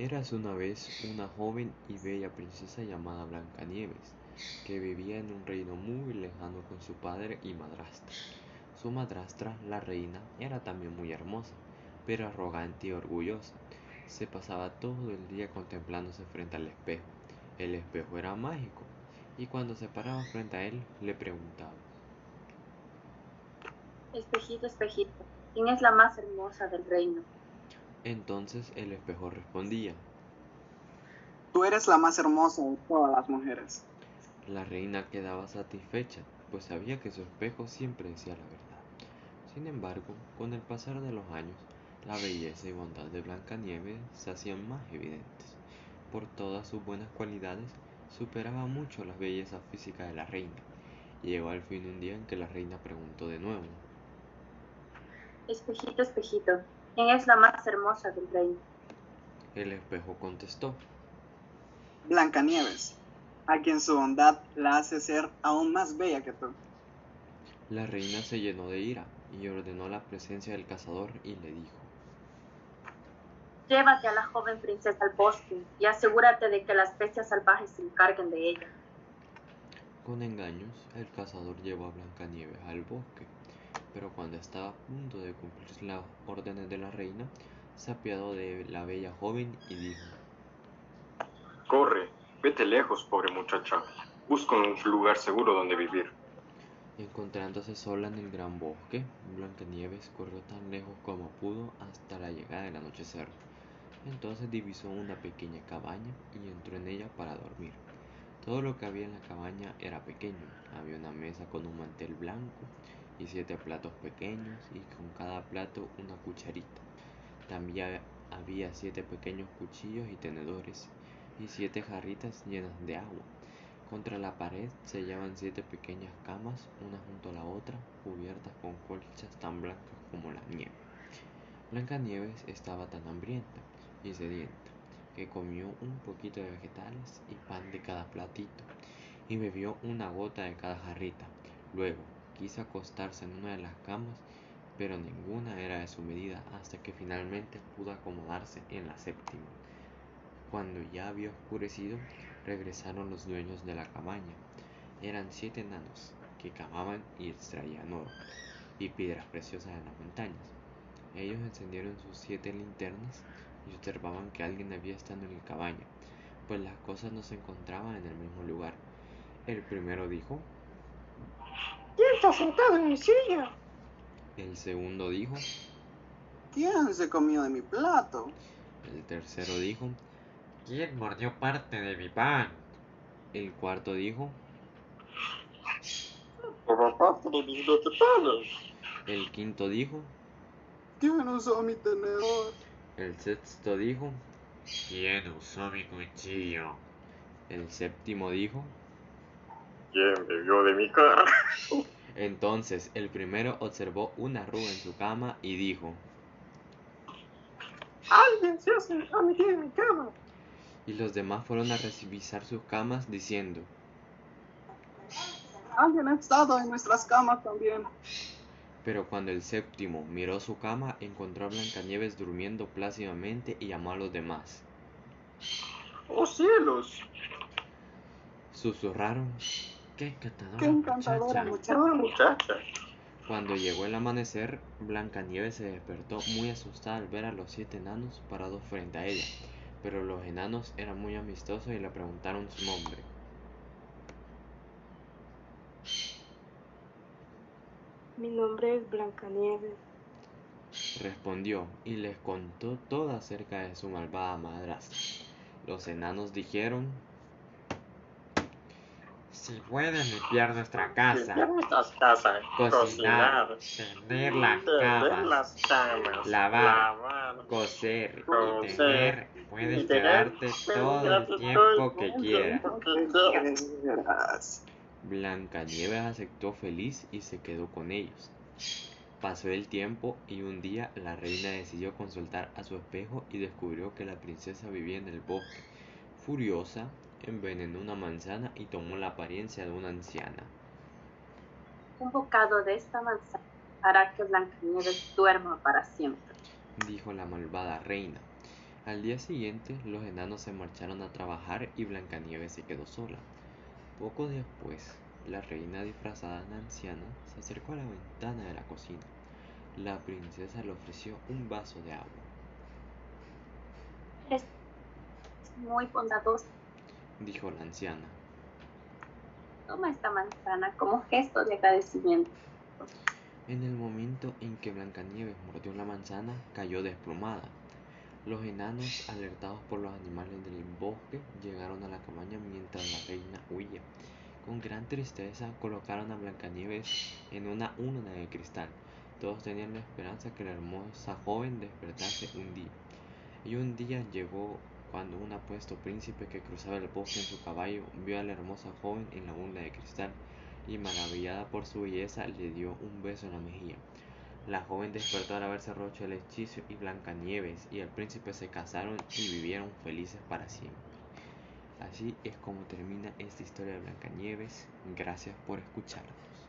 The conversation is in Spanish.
Érase una vez una joven y bella princesa llamada Blancanieves, que vivía en un reino muy lejano con su padre y madrastra. Su madrastra, la reina, era también muy hermosa, pero arrogante y orgullosa. Se pasaba todo el día contemplándose frente al espejo. El espejo era mágico, y cuando se paraba frente a él, le preguntaba. Espejito, espejito, ¿quién es la más hermosa del reino? Entonces el espejo respondía. Tú eres la más hermosa de todas las mujeres. La reina quedaba satisfecha, pues sabía que su espejo siempre decía la verdad. Sin embargo, con el pasar de los años, la belleza y bondad de Blancanieves se hacían más evidentes. Por todas sus buenas cualidades, superaba mucho la belleza física de la reina. Llegó al fin un día en que la reina preguntó de nuevo. Espejito, espejito, ¿quién es la más hermosa del reino? El espejo contestó. Blancanieves, a quien su bondad la hace ser aún más bella que tú. La reina se llenó de ira y ordenó la presencia del cazador y le dijo. Llévate a la joven princesa al bosque y asegúrate de que las bestias salvajes se encarguen de ella. Con engaños, el cazador llevó a Blancanieves al bosque, pero cuando estaba a punto de cumplir las órdenes de la reina, se apiadó de la bella joven y dijo: Corre, vete lejos, pobre muchacha. Busca un lugar seguro donde vivir. Encontrándose sola en el gran bosque, Blancanieves corrió tan lejos como pudo hasta la llegada del anochecer. Entonces divisó una pequeña cabaña y entró en ella para dormir. Todo lo que había en la cabaña era pequeño. Había una mesa con un mantel blanco y siete platos pequeños y con cada plato una cucharita. También había siete pequeños cuchillos y tenedores y siete jarritas llenas de agua. Contra la pared se hallaban siete pequeñas camas, una junto a la otra, cubiertas con colchas tan blancas como la nieve. Blancanieves estaba tan hambrienta y sedienta que comió un poquito de vegetales y pan de cada platito y bebió una gota de cada jarrita. Luego quiso acostarse en una de las camas, pero ninguna era de su medida hasta que finalmente pudo acomodarse en la séptima. Cuando ya había oscurecido, regresaron los dueños de la cabaña. Eran siete enanos que cavaban y extraían oro y piedras preciosas en las montañas. Ellos encendieron sus siete linternas y observaban que alguien había estado en la cabaña, pues las cosas no se encontraban en el mismo lugar. El primero dijo, ¿Quién está sentado en mi silla? el segundo dijo, ¿Quién se comió de mi plato? el tercero dijo, ¿quién mordió parte de mi pan? El cuarto dijo, Por parte de mis el quinto dijo, ¿Quién usó mi tenedor? el sexto dijo, ¿quién usó mi cuchillo? El séptimo dijo, ¿Quién bebió de mi cara? Entonces el primero observó una arruga en su cama y dijo, Alguien se hace a meter en mi cama. y los demás fueron a revisar sus camas diciendo, Alguien ha estado en nuestras camas también. pero cuando el séptimo miró su cama encontró a Blancanieves durmiendo plácidamente y llamó a los demás. ¡Oh cielos! Susurraron, ¡qué encantadora, Qué encantadora muchacha". ¡Ah, muchacha! Cuando llegó el amanecer, Blancanieves se despertó muy asustada al ver a los siete enanos parados frente a ella, pero los enanos eran muy amistosos y le preguntaron su nombre. Mi nombre es Blancanieves. Respondió y les contó todo acerca de su malvada madrastra. Los enanos dijeron, si pueden limpiar nuestra casa, Limpiar nuestras casas, Cocinar, cocinar, tender las camas, las camas, lavar, lavar, coser y puedes tener- quedarte puedes todo el quedarte tiempo todo que el quieras. tiempo que quieras. Blancanieves aceptó feliz y se quedó con ellos. Pasó el tiempo y un día la reina decidió consultar a su espejo y descubrió que la princesa vivía en el bosque. Furiosa, envenenó una manzana y tomó la apariencia de una anciana. Un bocado de esta manzana hará que Blancanieves duerma para siempre. dijo la malvada reina. Al día siguiente, los enanos se marcharon a trabajar y Blancanieves se quedó sola. Poco después, la reina disfrazada de anciana se acercó a la ventana de la cocina. La princesa le ofreció un vaso de agua. Eres muy bondadosa. Dijo la anciana. Toma esta manzana como gesto de agradecimiento. En el momento en que Blancanieves mordió la manzana, cayó desplomada. Los enanos, alertados por los animales del bosque, llegaron a la cabaña mientras la reina huía. Con gran tristeza colocaron a Blancanieves en una urna de cristal. Todos tenían la esperanza que la hermosa joven despertase un día. Y un día llegó cuando un apuesto príncipe que cruzaba el bosque en su caballo vio a la hermosa joven en la urna de cristal y maravillada por su belleza le dio un beso en la mejilla. La joven despertó al haberse roto el hechizo y Blancanieves y el príncipe se casaron y vivieron felices para siempre. Así es como termina esta historia de Blancanieves. Gracias por escucharnos.